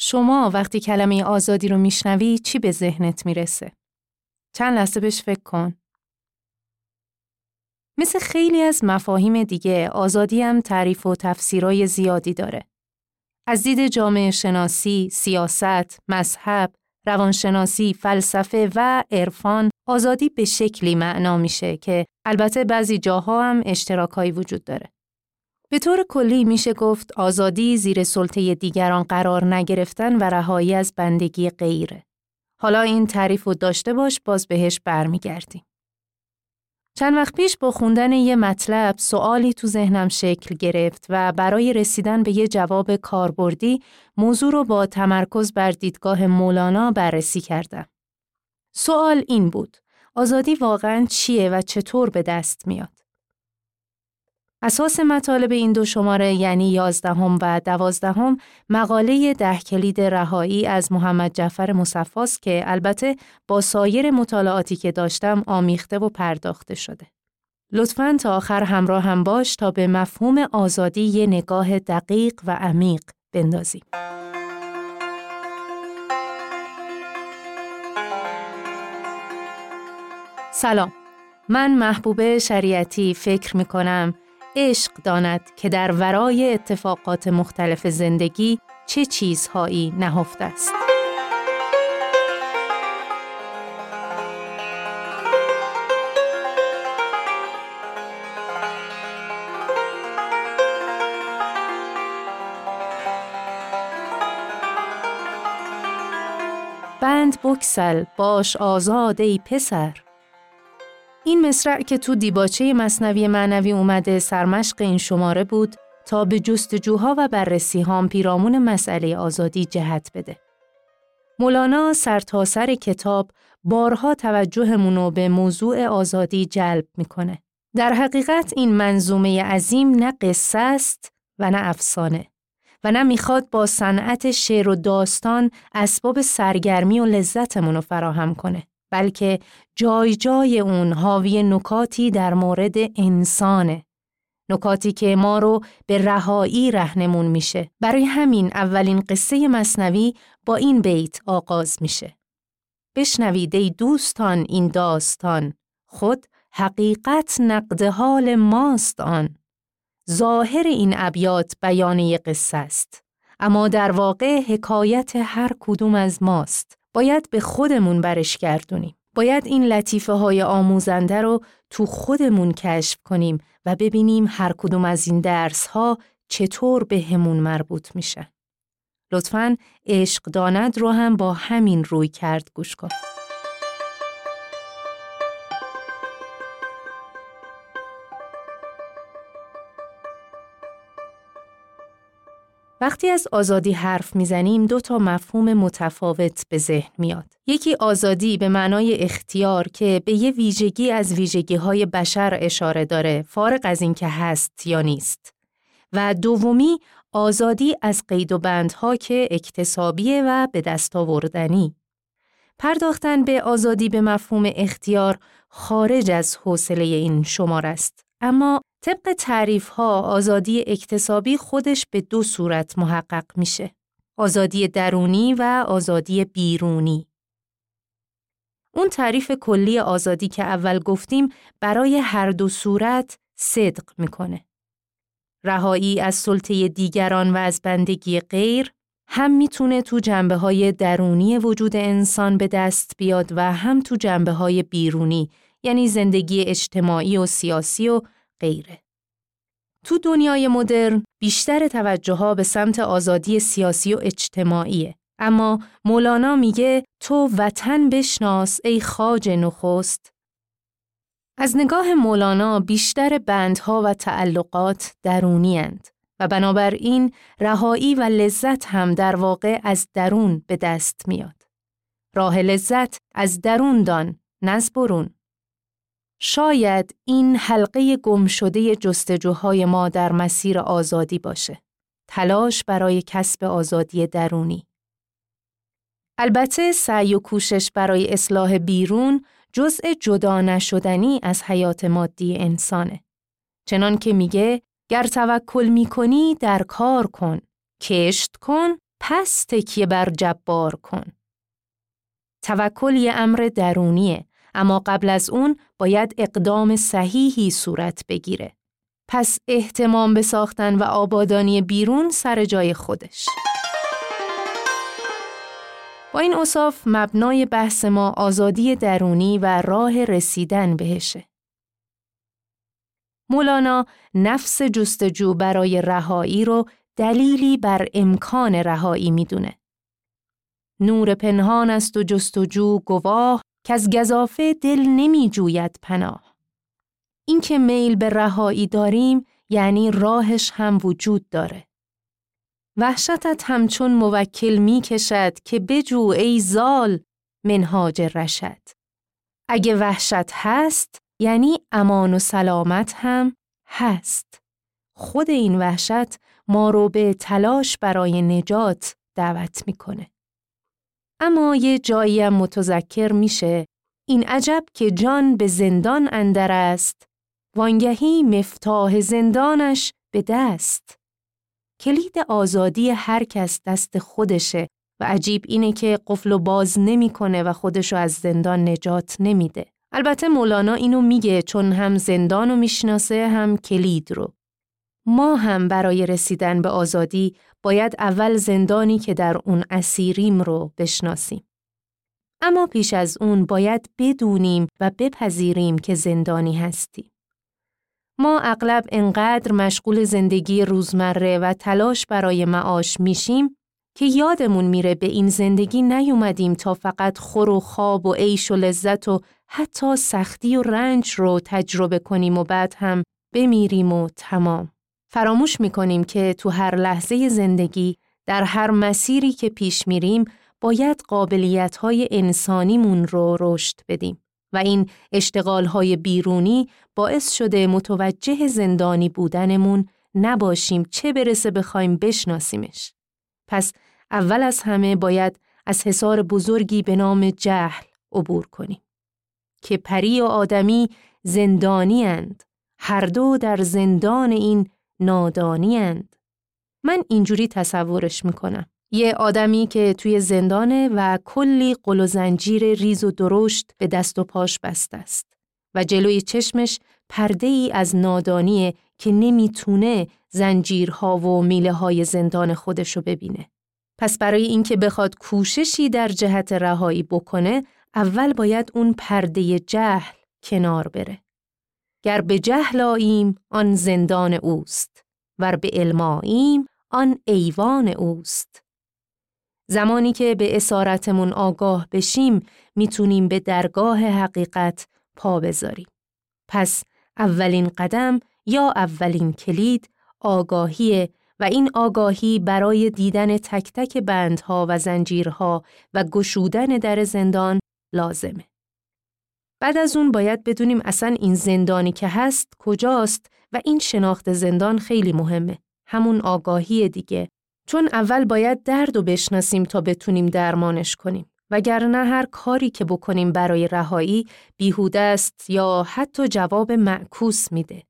شما وقتی کلمه آزادی رو میشنوی چی به ذهنت می‌رسه؟ چند لحظه بهش فکر کن. مثل خیلی از مفاهیم دیگه آزادی هم تعریف و تفسیرای زیادی داره. از دید جامعه شناسی، سیاست، مذهب، روانشناسی، فلسفه و عرفان آزادی به شکلی معنا میشه که البته بعضی جاها هم اشتراکایی وجود داره. به طور کلی میشه گفت آزادی زیر سلطه دیگران قرار نگرفتن و رهایی از بندگی غیره. حالا این تعریف رو داشته باش باز بهش برمیگردیم. چند وقت پیش با خوندن یه مطلب سوالی تو ذهنم شکل گرفت و برای رسیدن به یه جواب کاربردی موضوع رو با تمرکز بر دیدگاه مولانا بررسی کردم. سوال این بود: آزادی واقعا چیه و چطور به دست میاد؟ اساس مطالب این دو شماره یعنی یازدهم و دوازدهم مقاله ده کلید رهایی از محمد جعفر مصفاست که البته با سایر مطالعاتی که داشتم آمیخته و پرداخته شده. لطفاً تا آخر همراه هم باش تا به مفهوم آزادی یه نگاه دقیق و عمیق بندازیم. سلام من محبوبه شریعتی فکر می کنم عشق داند که در ورای اتفاقات مختلف زندگی چه چیزهایی نهفته است. بند بکسل باش آزاد ای پسر این مصرع که تو دیباچه مصنوی معنوی اومده سرمشق این شماره بود تا به جستجوها و بررسی هام پیرامون مسئله آزادی جهت بده. مولانا سرتاسر سر کتاب بارها توجهمونو به موضوع آزادی جلب می‌کنه. در حقیقت این منظومه عظیم نه قصه است و نه افسانه و نه می‌خواد با صنعت شعر و داستان اسباب سرگرمی و لذتمون رو فراهم کنه. بلکه جای جای اون حاوی نکاتی در مورد انسانه. نکاتی که ما رو به رهایی رهنمون میشه. برای همین اولین قصه مصنوی با این بیت آغاز میشه. بشنوید ای دوستان این داستان خود حقیقت نقد حال ماست آن. ظاهر این ابیات بیانه قصه است. اما در واقع حکایت هر کدوم از ماست. باید به خودمون برش گردونیم. باید این لطیفه های آموزنده رو تو خودمون کشف کنیم و ببینیم هر کدوم از این درس ها چطور به همون مربوط میشه. لطفاً عشق داند رو هم با همین روی کرد گوش کن. وقتی از آزادی حرف می‌زنیم دو تا مفهوم متفاوت به ذهن میاد. یکی آزادی به معنای اختیار که به یه ویژگی از ویژگی های بشر اشاره داره فارغ از اینکه هست یا نیست. و دومی آزادی از قید و بندها که اکتسابیه و به دست آوردنی. پرداختن به آزادی به مفهوم اختیار خارج از حوصله این شمار است. اما طبق تعریف ها آزادی اکتسابی خودش به دو صورت محقق میشه. آزادی درونی و آزادی بیرونی. اون تعریف کلی آزادی که اول گفتیم برای هر دو صورت صدق می‌کنه. رهایی از سلطه دیگران و از بندگی غیر هم می‌تونه تو جنبه های درونی وجود انسان به دست بیاد و هم تو جنبه های بیرونی یعنی زندگی اجتماعی و سیاسی و غیره. تو دنیای مدرن بیشتر توجه ها به سمت آزادی سیاسی و اجتماعیه. اما مولانا میگه تو وطن بشناس ای خاج نخست. از نگاه مولانا بیشتر بندها و تعلقات درونی هند و بنابراین رهایی و لذت هم در واقع از درون به دست میاد. راه لذت از درون دان، نز برون. شاید این حلقه گم شده جستجوهای ما در مسیر آزادی باشه. تلاش برای کسب آزادی درونی. البته سعی و کوشش برای اصلاح بیرون جزء جدا نشدنی از حیات مادی انسانه. چنان که میگه گر توکل می‌کنی در کار کن، کشت کن، پس تکیه بر جبار کن. توکل یه امر درونیه اما قبل از اون باید اقدام صحیحی صورت بگیره. پس احتمام به ساختن و آبادانی بیرون سر جای خودش. با این اصاف مبنای بحث ما آزادی درونی و راه رسیدن بهشه. مولانا نفس جستجو برای رهایی رو دلیلی بر امکان رهایی می‌دونه. نور پنهان است و جستجو گواه که از گذافه دل نمی جوید پناه. اینکه میل به رهایی داریم یعنی راهش هم وجود داره. وحشتت همچون موکل می کشد که بجو ای زال منهاج رشد. اگه وحشت هست یعنی امان و سلامت هم هست. خود این وحشت ما رو به تلاش برای نجات دعوت می‌کنه. اما یه جایی متذکر میشه. این عجب که جان به زندان اندر است. وانگهی مفتاح زندانش به دست. کلید آزادی هر کس دست خودشه و عجیب اینه که قفل و باز نمی‌کنه و خودشو از زندان نجات نمیده. البته مولانا اینو میگه چون هم زندان رو می‌شناسه هم کلید رو. ما هم برای رسیدن به آزادی باید اول زندانی که در اون اسیریم رو بشناسیم. اما پیش از اون باید بدونیم و بپذیریم که زندانی هستیم. ما اغلب انقدر مشغول زندگی روزمره و تلاش برای معاش میشیم که یادمون میره به این زندگی نیومدیم تا فقط خور و خواب و عیش و لذت و حتی سختی و رنج رو تجربه کنیم و بعد هم بمیریم و تمام. فراموش می‌کنیم که تو هر لحظه زندگی در هر مسیری که پیش میریم باید قابلیت های انسانیمون رو رشد بدیم و این اشتغال های بیرونی باعث شده متوجه زندانی بودنمون نباشیم چه برسه بخوایم بشناسیمش. پس اول از همه باید از حصار بزرگی به نام جهل عبور کنیم که پری و آدمی زندانی اند. هر دو در زندان این نادانی من اینجوری تصورش می‌کنم. یه آدمی که توی زندانه و کلی قل و زنجیر ریز و درشت به دست و پاش بسته است و جلوی چشمش پرده ای از نادانیه که نمی‌تونه زنجیرها و میله های زندان خودشو ببینه. پس برای اینکه بخواد کوششی در جهت رهایی بکنه، اول باید اون پرده جهل کنار بره. گر به جهل آییم آن زندان اوست. ور به علم آن ایوان اوست. زمانی که به اسارتمون آگاه بشیم می‌تونیم به درگاه حقیقت پا بذاریم. پس اولین قدم یا اولین کلید آگاهی و این آگاهی برای دیدن تک تک بندها و زنجیرها و گشودن در زندان لازمه. بعد از اون باید بدونیم اصلا این زندانی که هست کجاست و این شناخت زندان خیلی مهمه. همون آگاهی دیگه. چون اول باید درد و بشناسیم تا بتونیم درمانش کنیم. وگرنه هر کاری که بکنیم برای رهایی بیهوده است یا حتی جواب معکوس میده.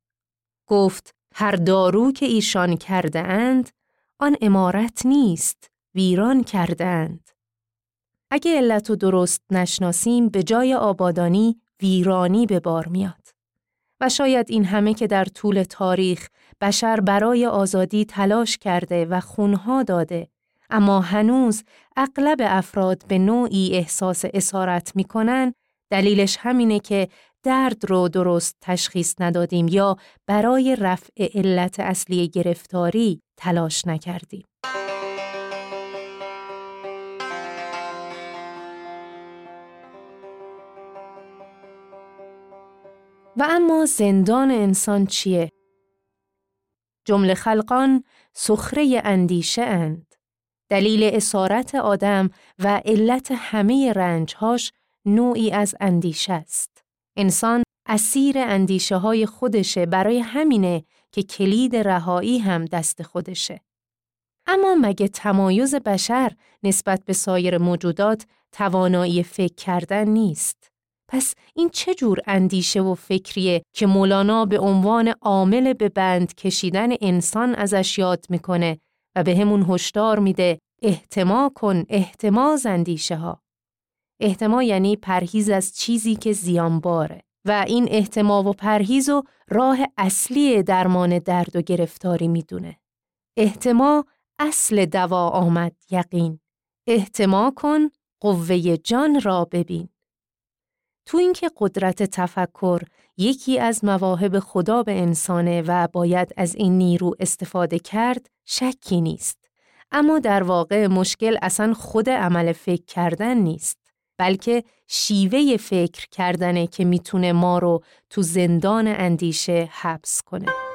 گفت هر دارو که ایشان کرده اند آن امارت نیست ویران کرده اند. اگه علت و درست نشناسیم به جای آبادانی ویرانی به بار میاد. و شاید این همه که در طول تاریخ بشر برای آزادی تلاش کرده و خونها داده اما هنوز اغلب افراد به نوعی احساس اسارت می‌کنن دلیلش همینه که درد رو درست تشخیص ندادیم یا برای رفع علت اصلی گرفتاری تلاش نکردیم. و اما زندان انسان چیه؟ جمله خلقان سخره اندیشه اند. دلیل اسارت آدم و علت همه رنجهاش نوعی از اندیشه است. انسان اسیر اندیشه های خودشه برای همینه که کلید رهایی هم دست خودشه. اما مگه تمایز بشر نسبت به سایر موجودات توانایی فکر کردن نیست؟ پس این چه جور اندیشه و فکریه که مولانا به عنوان عامل به بند کشیدن انسان ازش یاد می‌کنه و به همون هشدار میده احتما کن احتماز اندیشه ها. احتما یعنی پرهیز از چیزی که زیانباره و این احتما و پرهیز و راه اصلی درمان درد و گرفتاری می‌دونه. احتما اصل دوا آمد یقین. احتما کن قوه جان را ببین. تو اینکه قدرت تفکر یکی از مواهب خدا به انسانه و باید از این نیرو استفاده کرد شکی نیست. اما در واقع مشکل اصلا خود عمل فکر کردن نیست. بلکه شیوه فکر کردنه که می‌تونه ما رو تو زندان اندیشه حبس کنه.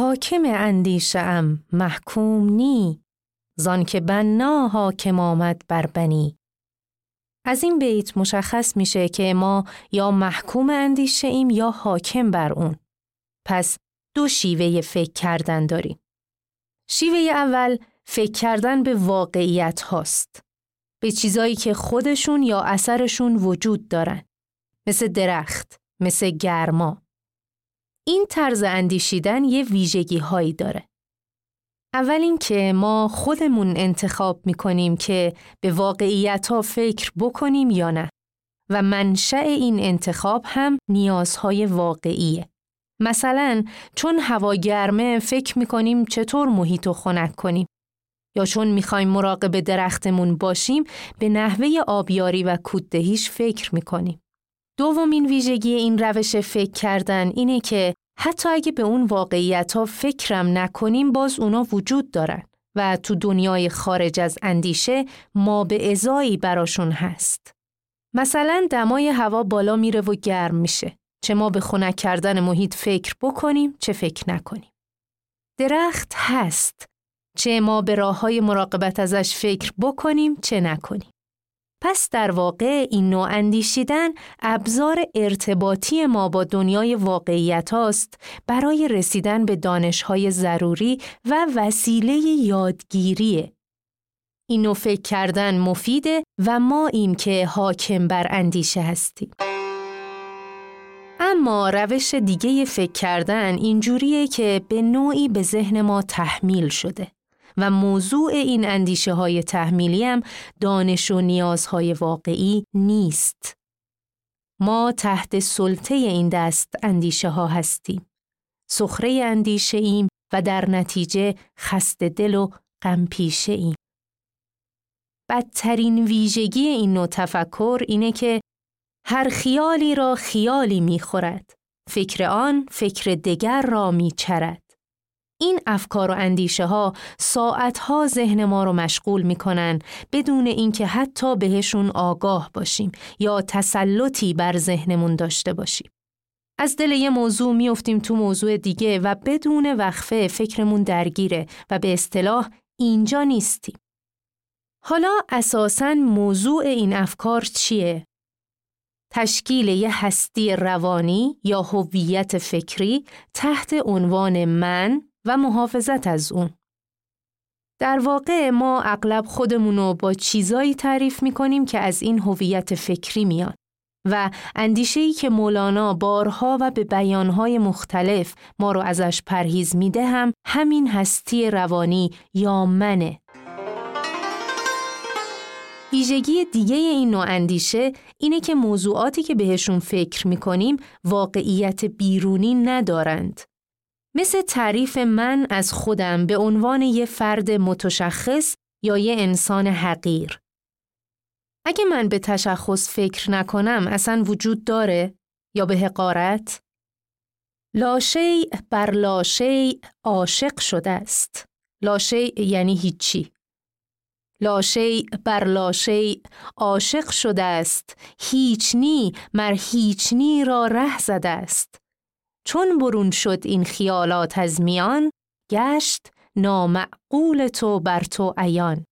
حاکم اندیشه ام محکوم نی زان که بنا حاکم آمد بر بنی از این بیت مشخص میشه که ما یا محکوم اندیشه ایم یا حاکم بر اون. پس دو شیوه فکر کردن داریم. شیوه اول فکر کردن به واقعیت هاست. به چیزایی که خودشون یا اثرشون وجود دارن. مثل درخت، مثل گرما. این طرز اندیشیدن یه ویژگی هایی داره. اول اینکه ما خودمون انتخاب می‌کنیم که به واقعیت ها فکر بکنیم یا نه و منشأ این انتخاب هم نیازهای واقعیه. مثلا چون هوا گرمه فکر می‌کنیم چطور محیط رو خنک کنیم یا چون می‌خوایم مراقب درختمون باشیم به نحوه آبیاری و کوددهیش فکر می‌کنیم. دومین ویژگی این روش فکر کردن اینه که حتی اگه به اون واقعیت ها فکرم نکنیم باز اونا وجود دارن و تو دنیای خارج از اندیشه ما به ازایی براشون هست. مثلا دمای هوا بالا میره و گرم میشه. چه ما به خنک کردن محیط فکر بکنیم چه فکر نکنیم. درخت هست. چه ما به راه های مراقبت ازش فکر بکنیم چه نکنیم. پس در واقع این نوع اندیشیدن ابزار ارتباطی ما با دنیای واقعیت هاست برای رسیدن به دانشهای ضروری و وسیله یادگیریه. این نوع فکر کردن مفیده و ما این که حاکم بر اندیشه هستیم. اما روش دیگه فکر کردن اینجوریه که به نوعی به ذهن ما تحمیل شده. و موضوع این اندیشه های تحمیلی هم دانش و نیازهای واقعی نیست. ما تحت سلطه این دست اندیشه ها هستیم. سخره اندیشه ایم و در نتیجه خسته دل و غمپیشه ایم. بدترین ویژگی این نوع تفکر اینه که هر خیالی را خیالی می‌خورد. فکر آن فکر دگر را میچرد. این افکار و اندیشه ها ساعت ها ذهن ما رو مشغول می‌کنن بدون اینکه حتی بهشون آگاه باشیم یا تسلطی بر ذهنمون داشته باشیم. از دل یه موضوع میفتیم تو موضوع دیگه و بدون وقفه فکرمون درگیره و به اصطلاح اینجا نیستیم. حالا اساساً موضوع این افکار چیه؟ تشکیل یه هستی روانی یا هویت فکری تحت عنوان من و محافظت از اون. در واقع ما اغلب خودمونو با چیزایی تعریف می‌کنیم که از این هویت فکری میاد و اندیشه‌ای که مولانا بارها و به بیانهای مختلف ما رو ازش پرهیز میده هم همین هستی روانی یا منه. ویژگی دیگه این نوع اندیشه اینه که موضوعاتی که بهشون فکر می‌کنیم واقعیت بیرونی ندارند. مثل تعریف من از خودم به عنوان یه فرد متشخص یا یه انسان حقیر. اگه من به تشخص فکر نکنم اصلا وجود داره یا به حقارت؟ لاشی بر لاشی عاشق شده است. لاشی یعنی هیچی. لاشی بر لاشی عاشق شده است. هیچنی مر هیچنی را ره زده است. چون برون شد این خیالات از میان گشت نامعقول تو بر تو عیان.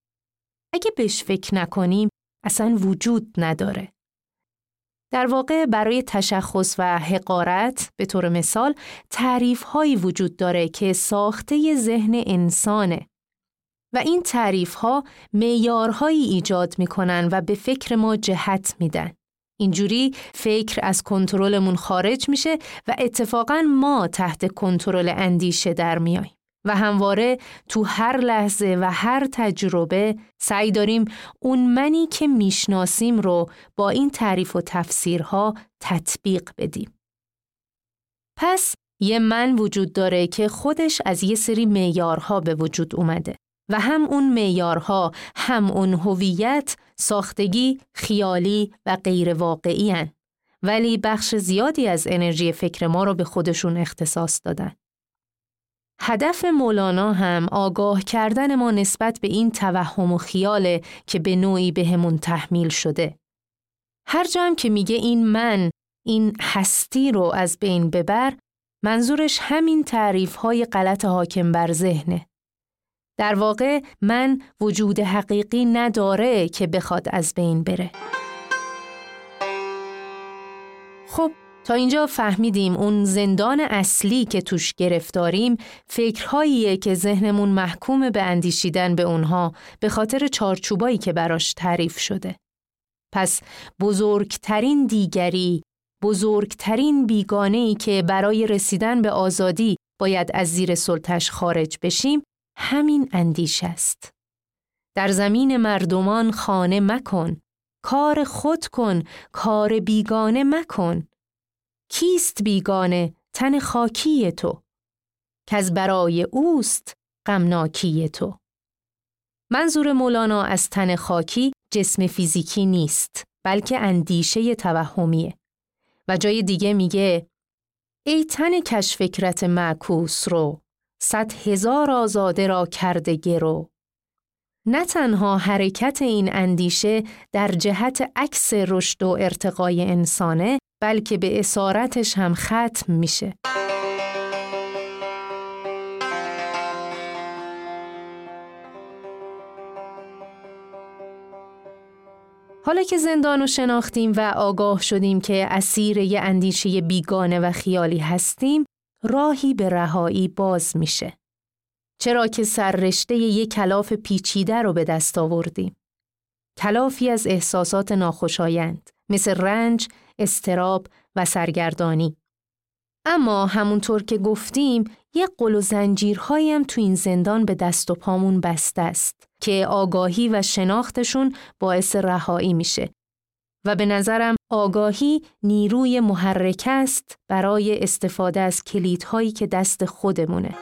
اگه بهش فکر نکنیم اصلا وجود نداره. در واقع برای تشخص و حقارت به طور مثال تعریف هایی وجود داره که ساخته ذهن انسانه. و این تعریف ها میارهایی ایجاد می‌کنن و به فکر ما جهت میدن. اینجوری فکر از کنترلمون خارج میشه و اتفاقا ما تحت کنترل اندیشه در میاییم. و همواره تو هر لحظه و هر تجربه سعی داریم اون منی که می‌شناسیم رو با این تعریف و تفسیرها تطبیق بدیم. پس یه من وجود داره که خودش از یه سری معیارها به وجود اومده و هم اون معیارها هم اون هویت ساختگی خیالی و غیر واقعی هن. ولی بخش زیادی از انرژی فکر ما رو به خودشون اختصاص دادن. هدف مولانا هم آگاه کردن ما نسبت به این توهم و خیاله که به نوعی بهمون تحمیل شده. هر جا که میگه این من، این هستی رو از بین ببر، منظورش همین تعریف های غلط حاکم بر ذهنه. در واقع من وجود حقیقی نداره که بخواد از بین بره. خب تا اینجا فهمیدیم اون زندان اصلی که توش گرفتاریم فکرهاییه که ذهنمون محکوم به اندیشیدن به اونها به خاطر چارچوبایی که براش تعریف شده. پس بزرگترین دیگری، بزرگترین بیگانه‌ای که برای رسیدن به آزادی باید از زیر سلطش خارج بشیم همین اندیش است. در زمین مردمان خانه مکن، کار خود کن، کار بیگانه مکن. کیست بیگانه تن خاکی تو؟ که از برای اوست غمناکی تو. منظور مولانا از تن خاکی جسم فیزیکی نیست بلکه اندیشه توهمیه و جای دیگه میگه ای تن کش فکرت معکوس رو صد هزار آزاده را کرده گرو نه تنها حرکت این اندیشه در جهت عکس رشد و ارتقای انسانه بلکه به اسارتش هم ختم میشه. حالا که زندان رو شناختیم و آگاه شدیم که اسیر یه اندیشه بیگانه و خیالی هستیم، راهی به رهایی باز میشه. چرا که سررشته یک کلاف پیچیده رو به دست آوردیم. کلافی از احساسات ناخوشایند مثل رنج، استراب و سرگردانی. اما همونطور که گفتیم یه قل و زنجیرهایی هم تو این زندان به دست و پامون بسته است که آگاهی و شناختشون باعث رهایی میشه و به نظرم آگاهی نیروی محرک است برای استفاده از کلیدهایی که دست خودمونه.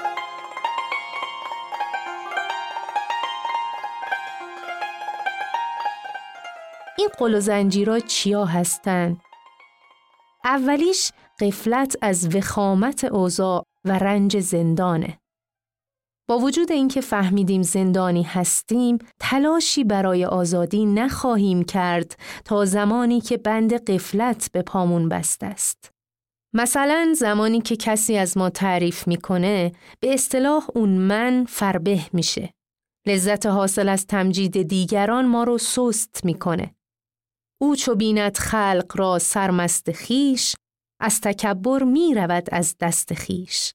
این قل و زنجیرها چیا هستند؟ اولیش قفلت از وخامت اوضاع و رنج زندانه. با وجود اینکه فهمیدیم زندانی هستیم، تلاشی برای آزادی نخواهیم کرد تا زمانی که بند قفلت به پامون بسته است. مثلا زمانی که کسی از ما تعریف می‌کنه، به اصطلاح اون من فربه میشه. لذت حاصل از تمجید دیگران ما رو سست می‌کنه. او چو بیند خلق را سرمست خیش از تکبر می رود از دست خیش.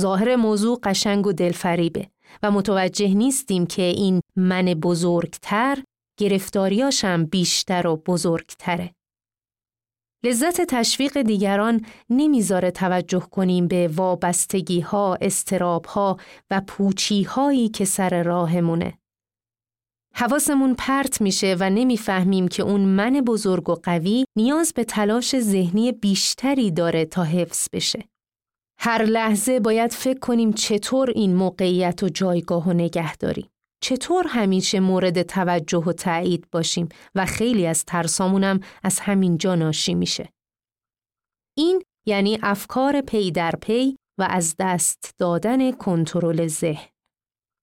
ظاهر موضوع قشنگ و دلفریبه و متوجه نیستیم که این من بزرگتر گرفتاریاشم بیشتر و بزرگتره. لذت تشویق دیگران نمی‌ذاره توجه کنیم به وابستگی ها، استراب ها و پوچی هایی که سر راهمونه. حواسمون پرت میشه و نمی‌فهمیم که اون من بزرگ و قوی نیاز به تلاش ذهنی بیشتری داره تا حفظ بشه. هر لحظه باید فکر کنیم چطور این موقعیت و جایگاه و نگه داریم. چطور همیشه مورد توجه و تایید باشیم و خیلی از ترسامونم از همین جا ناشی میشه. این یعنی افکار پی در پی و از دست دادن کنترل ذهن.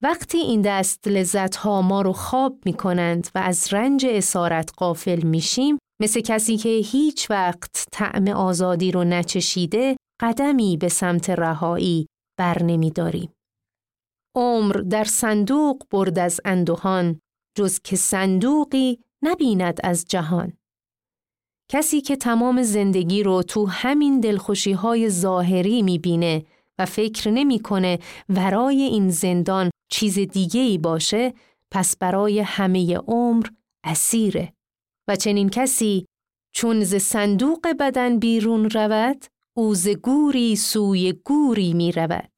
وقتی این دست لذت ها ما رو خواب می کنند و از رنج اسارت قافل میشیم مثل کسی که هیچ وقت طعم آزادی رو نچشیده قدمی به سمت رهایی بر نمی داریم. عمر در صندوق برد از اندوهان جز که صندوقی نبیند از جهان. کسی که تمام زندگی رو تو همین دلخوشی های ظاهری می‌بینه و فکر نمی‌کنه ورای این زندان چیز دیگه ای باشه پس برای همه عمر اسیره و چنین کسی چون ز صندوق بدن بیرون رود او ز گوری سوی گوری می رود.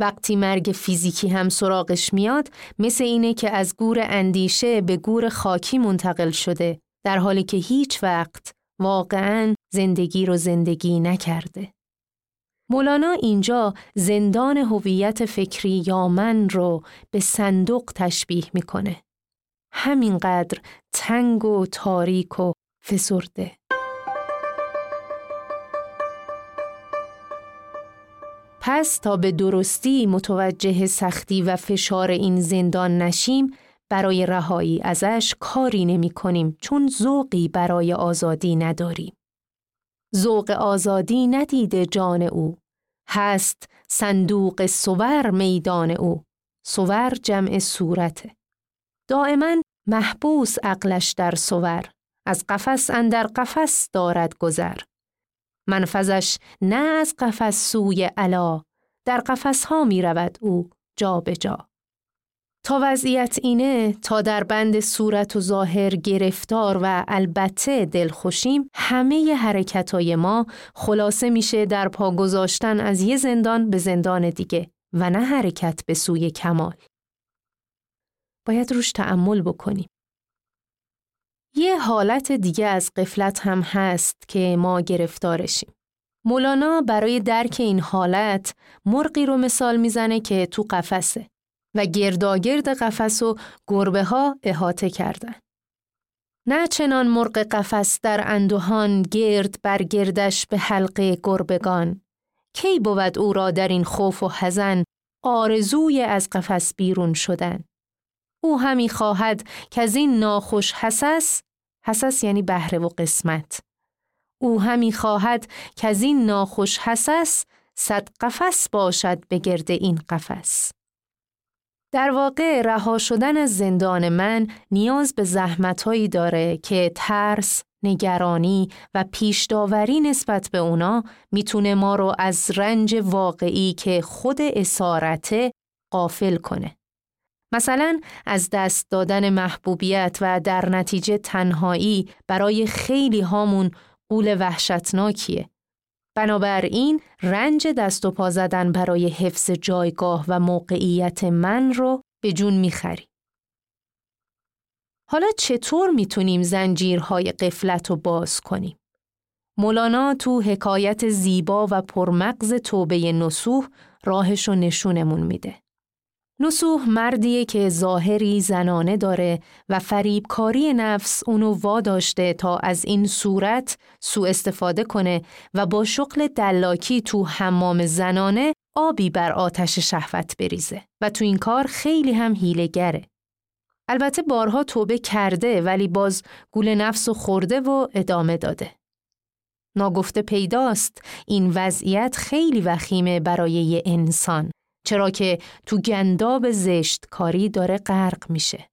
وقتی مرگ فیزیکی هم سراغش میاد مثل اینه که از گور اندیشه به گور خاکی منتقل شده در حالی که هیچ وقت واقعا زندگی رو زندگی نکرده. مولانا اینجا زندان هویت فکری یا من رو به صندوق تشبیه می‌کنه. همینقدر تنگ و تاریک و فسرده. پس تا به درستی متوجه سختی و فشار این زندان نشیم برای رهایی ازش کاری نمی کنیم چون ذوقی برای آزادی نداریم. ذوق آزادی ندیده جان او. هست صندوق سور میدان او. سور جمع صورته. دائما محبوس عقلش در سور از قفس اندر قفس دارد گذر. منفذش نه از قفس سوی علا در قفس ها می رود او جا به جا تا وضعیت اینه تا در بند صورت و ظاهر گرفتار و البته دلخوشیم همه حرکت های ما خلاصه میشه در پا گذاشتن از یه زندان به زندان دیگه و نه حرکت به سوی کمال. باید روش تعمل بکنیم. یه حالت دیگه از قفلت هم هست که ما گرفتارشیم. مولانا برای درک این حالت مرقی رو مثال می‌زنه که تو قفسه. و گرداگرد قفس و گربه ها احاطه کردند. نه چنان مرغ قفس در اندوهان گرد بر گردش به حلقه گربگان کی بود او را در این خوف و حزن آرزوی از قفس بیرون شدن او همی خواهد که از این ناخوش حسس حسس یعنی بهره و قسمت او همی خواهد که از این ناخوش حسس صد قفس باشد به گرد این قفس در واقع رها شدن از زندان من نیاز به زحمتهایی داره که ترس، نگرانی و پیشداوری نسبت به اونا می‌تونه ما رو از رنج واقعی که خود اسارته قافل کنه. مثلا از دست دادن محبوبیت و در نتیجه تنهایی برای خیلی هامون قول وحشتناکیه بنابراین رنج دست و پا زدن برای حفظ جایگاه و موقعیت من رو به جون می‌خریم. حالا چطور می‌تونیم زنجیرهای قفلت رو باز کنیم؟ مولانا تو حکایت زیبا و پرمغز توبه نسوح راهش رو نشونمون میده. نسوح مردیه که ظاهری زنانه داره و فریبکاری نفس اونو واداشته تا از این صورت سوء استفاده کنه و با شغل دلاکی تو حمام زنانه آبی بر آتش شهوت بریزه و تو این کار خیلی هم هیلگره. البته بارها توبه کرده ولی باز گول نفس و خورده و ادامه داده. ناگفته پیداست این وضعیت خیلی وخیمه برای یه انسان چرا که تو گنداب زشت کاری داره غرق میشه.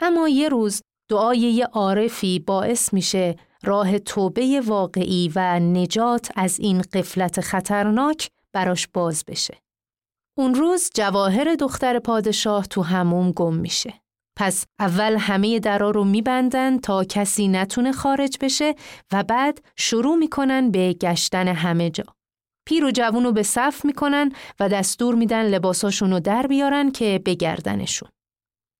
اما یه روز دعای یه عارفی باعث میشه راه توبه واقعی و نجات از این قفلت خطرناک براش باز بشه. اون روز جواهر دختر پادشاه تو هموم گم میشه. پس اول همه درا رو میبندن تا کسی نتونه خارج بشه و بعد شروع می‌کنن به گشتن همه جا. پیر و جوون رو به صف می‌کنن و دستور میدن لباساشون رو در بیارن که بگردنشون.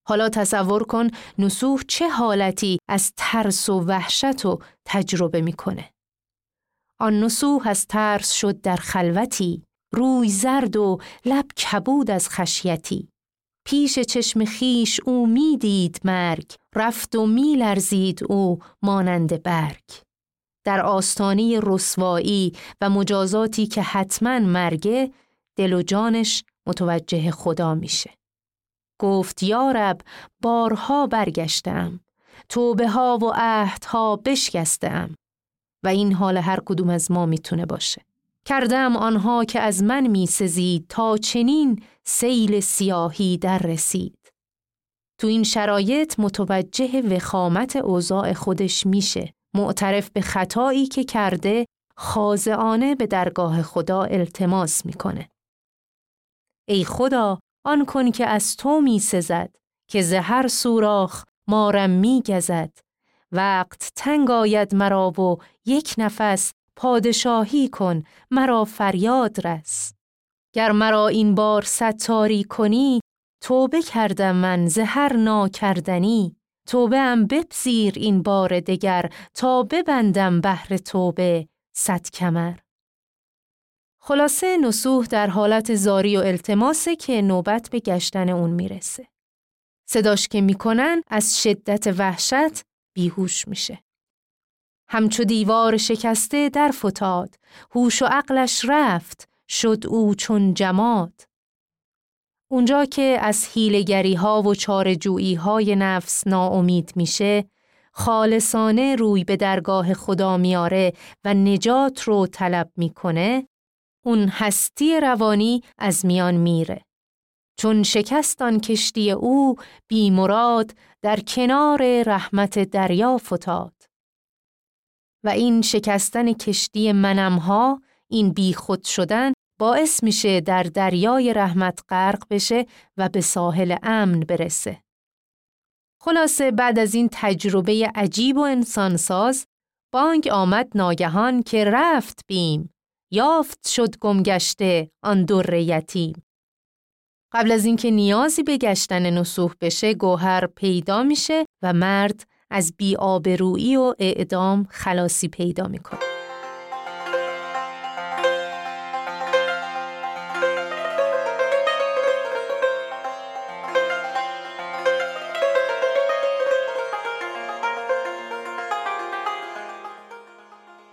حالا تصور کن نسوح چه حالتی از ترس و وحشت و تجربه می‌کنه. آن نسوح از ترس شد در خلوتی، روی زرد و لب کبود از خشیتی. پیش چشم خیش او می‌دید مرگ، رفت و میلرزید او مانند برگ. در آستانه رسوایی و مجازاتی که حتما مرگه دل و جانش متوجه خدا میشه. گفت یارب بارها برگشتم توبه ها و عهدها بشکستم و این حال هر کدوم از ما می‌تونه باشه. کردم آنها که از من میسزید تا چنین سیل سیاهی در رسید. تو این شرایط متوجه وخامت اوضاع خودش میشه معترف به خطایی که کرده خازعانه به درگاه خدا التماس می‌کنه. ای خدا آن کن که از تو می سزد که زهر سوراخ مارم می گزد وقت تنگ آید مرا و یک نفس پادشاهی کن مرا فریاد رس. گر مرا این بار ستاری کنی توبه کردم من زهر ناکردنی. توبه ام بپذیر این بار دگر تا ببندم بهر توبه صد کمر خلاصه نسوح در حالت زاری و التماسه که نوبت به گشتن اون می‌رسه. صداش که می‌کنن از شدت وحشت بیهوش میشه. همچو دیوار شکسته در فتاد، هوش و عقلش رفت، شد او چون جماد. اونجا که از هیلگری ها و چارجویی های نفس ناامید میشه، خالصانه روی به درگاه خدا میاره و نجات رو طلب می‌کنه، اون هستی روانی از میان میره. چون شکستان کشتی او بی مراد در کنار رحمت دریا فتاد. و این شکستن کشتی منمها این بی خود شدن باعث میشه در دریای رحمت غرق بشه و به ساحل امن برسه. خلاصه بعد از این تجربه عجیب و انسانساز بانگ آمد ناگهان که رفت بیم. یافت شد گمگشته آن در یتیم. قبل از اینکه نیازی به گشتن نسوح بشه گوهر پیدا میشه و مرد از بیآبرویی و اعدام خلاصی پیدا می‌کنه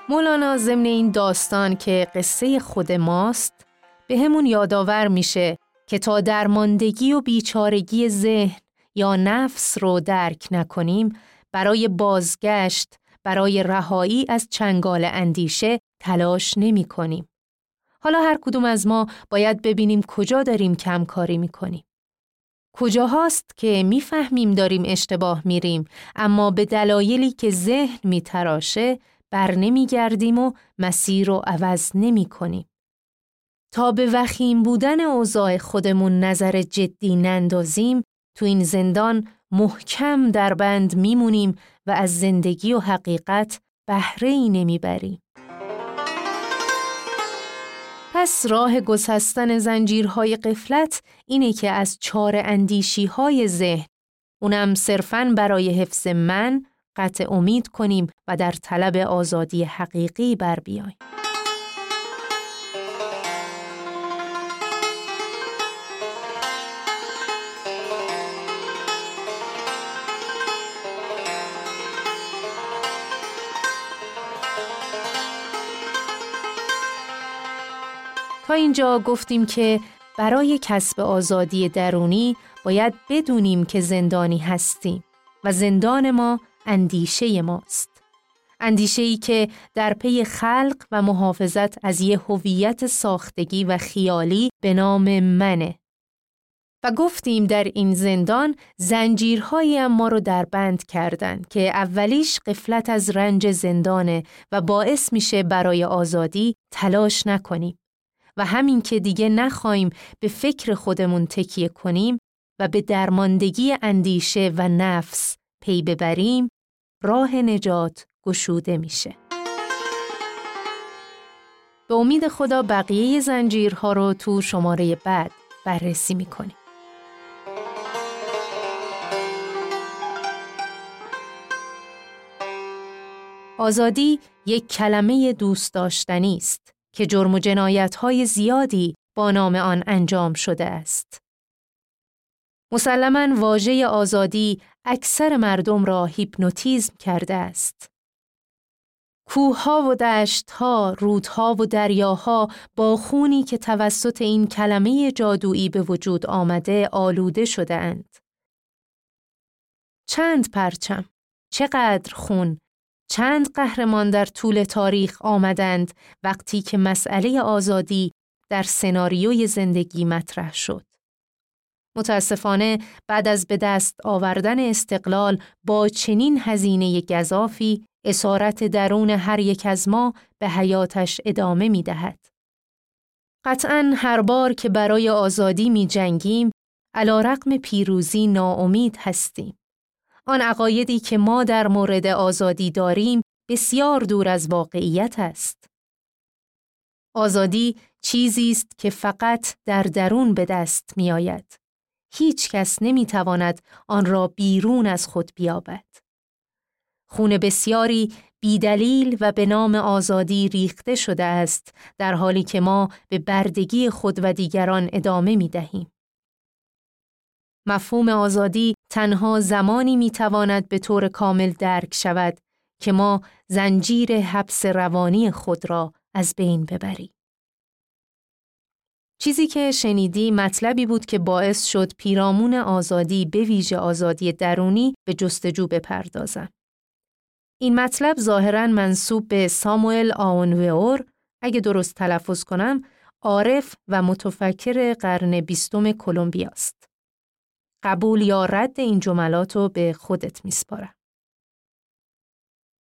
مولانا ضمن این داستان که قصه خود ماست به همون یادآور میشه که تا درماندگی و بیچارگی ذهن یا نفس رو درک نکنیم برای بازگشت برای رهایی از چنگال اندیشه تلاش نمی کنیم. حالا هر کدوم از ما باید ببینیم کجا داریم کم کاری می کنیم. کجا هاست که می‌فهمیم داریم اشتباه میریم اما به دلایلی که ذهن میتراشه بر نمی گردیم و مسیر رو عوض نمی کنیم. تا به وخیم بودن اوضاع خودمون نظر جدی نندازیم تو این زندان محکم در بند میمونیم و از زندگی و حقیقت بهره ای نمی‌بریم. پس راه گسستن زنجیرهای قفلت اینه که از چار اندیشی های ذهن اونم صرفاً برای حفظ من قطع امید کنیم و در طلب آزادی حقیقی بر بیاییم. تا اینجا گفتیم که برای کسب آزادی درونی باید بدونیم که زندانی هستیم و زندان ما اندیشه ماست. اندیشه ای که در پی خلق و محافظت از یه هویت ساختگی و خیالی به نام منه. و گفتیم در این زندان زنجیرهایی ما رو در بند کردند که اولیش قفلت از رنج زندانه و باعث میشه برای آزادی تلاش نکنیم. و همین که دیگه نخواهیم به فکر خودمون تکیه کنیم و به درماندگی اندیشه و نفس پی ببریم راه نجات گشوده میشه. به امید خدا بقیه زنجیرها رو تو شماره بعد بررسی می‌کنیم. آزادی یک کلمه دوست داشتنی است که جرم و جنایت های زیادی با نام آن انجام شده است. مسلما واژه آزادی اکثر مردم را هیپنوتیزم کرده است. کوهها و دشتها، رودها و دریاها با خونی که توسط این کلمه جادویی به وجود آمده آلوده شده اند. چند پرچم، چقدر خون، چند قهرمان در طول تاریخ آمدند وقتی که مسئله آزادی در سناریوی زندگی مطرح شد. متاسفانه بعد از به دست آوردن استقلال با چنین هزینه گذافی اسارت درون هر یک از ما به حیاتش ادامه می دهد. قطعا هر بار که برای آزادی می جنگیم علا رقم پیروزی ناامید هستیم. آن عقایدی که ما در مورد آزادی داریم بسیار دور از واقعیت است. آزادی چیزی است که فقط در درون به دست می آید. هیچ کس نمی تواند آن را بیرون از خود بیابد. خون بسیاری بیدلیل و به نام آزادی ریخته شده است در حالی که ما به بردگی خود و دیگران ادامه می دهیم. مفهوم آزادی تنها زمانی می تواند به طور کامل درک شود که ما زنجیر حبس روانی خود را از بین ببریم. چیزی که شنیدی مطلبی بود که باعث شد پیرامون آزادی به ویژه آزادی درونی به جستجو بپردازم. این مطلب ظاهرا منصوب به ساموئل آونوئور اگه درست تلفظ کنم عارف و متفکر قرن بیستم کلمبیا است. قبول یا رد این جملات رو به خودت میسپارم.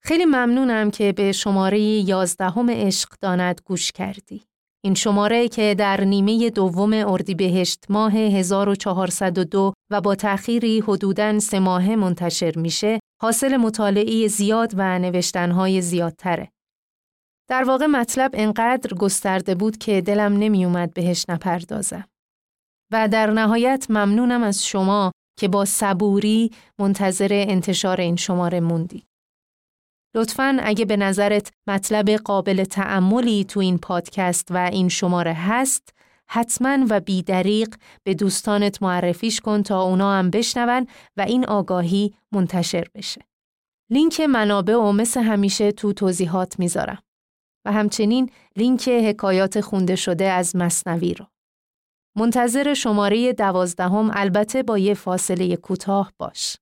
خیلی ممنونم که به شماره یازدهم عشق داند گوش کردی. این شماره که در نیمه دوم اردیبهشت ماه 1402 و با تأخیری حدوداً سه ماهه منتشر میشه، حاصل مطالعه زیاد و نوشتنهای زیادتره. در واقع مطلب انقدر گسترده بود که دلم نمیومد بهش نپردازم. و در نهایت ممنونم از شما که با صبوری منتظر انتشار این شماره موندی. لطفاً اگه به نظرت مطلب قابل تعملی تو این پادکست و این شماره هست، حتما و بیدریق به دوستانت معرفیش کن تا اونا هم بشنون و این آگاهی منتشر بشه. لینک منابع و مثل همیشه تو توضیحات می‌ذارم و همچنین لینک حکایات خونده شده از مثنوی رو. منتظر شماره دوازدهم البته با یه فاصله کوتاه باش.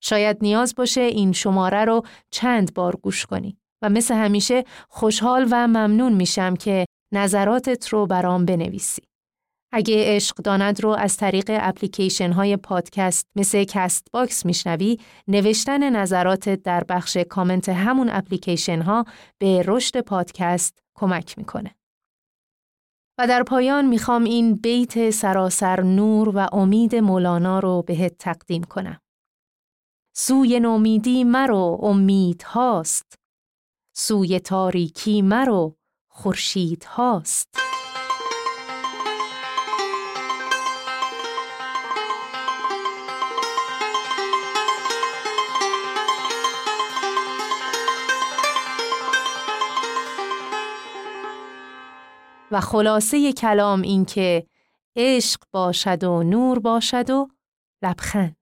شاید نیاز باشه این شماره رو چند بار گوش کنی و مثل همیشه خوشحال و ممنون میشم که نظراتت رو برام بنویسی. اگه عشق داند رو از طریق اپلیکیشن های پادکست مثل Castbox میشنوی، نوشتن نظراتت در بخش کامنت همون اپلیکیشن ها به رشد پادکست کمک می‌کنه. و در پایان می‌خوام این بیت سراسر نور و امید مولانا رو بهت تقدیم کنم. سوی نومیدی مرو امید هاست. سوی تاریکی مرو خورشید هاست. و خلاصه کلام این که عشق باشد و نور باشد و لبخند.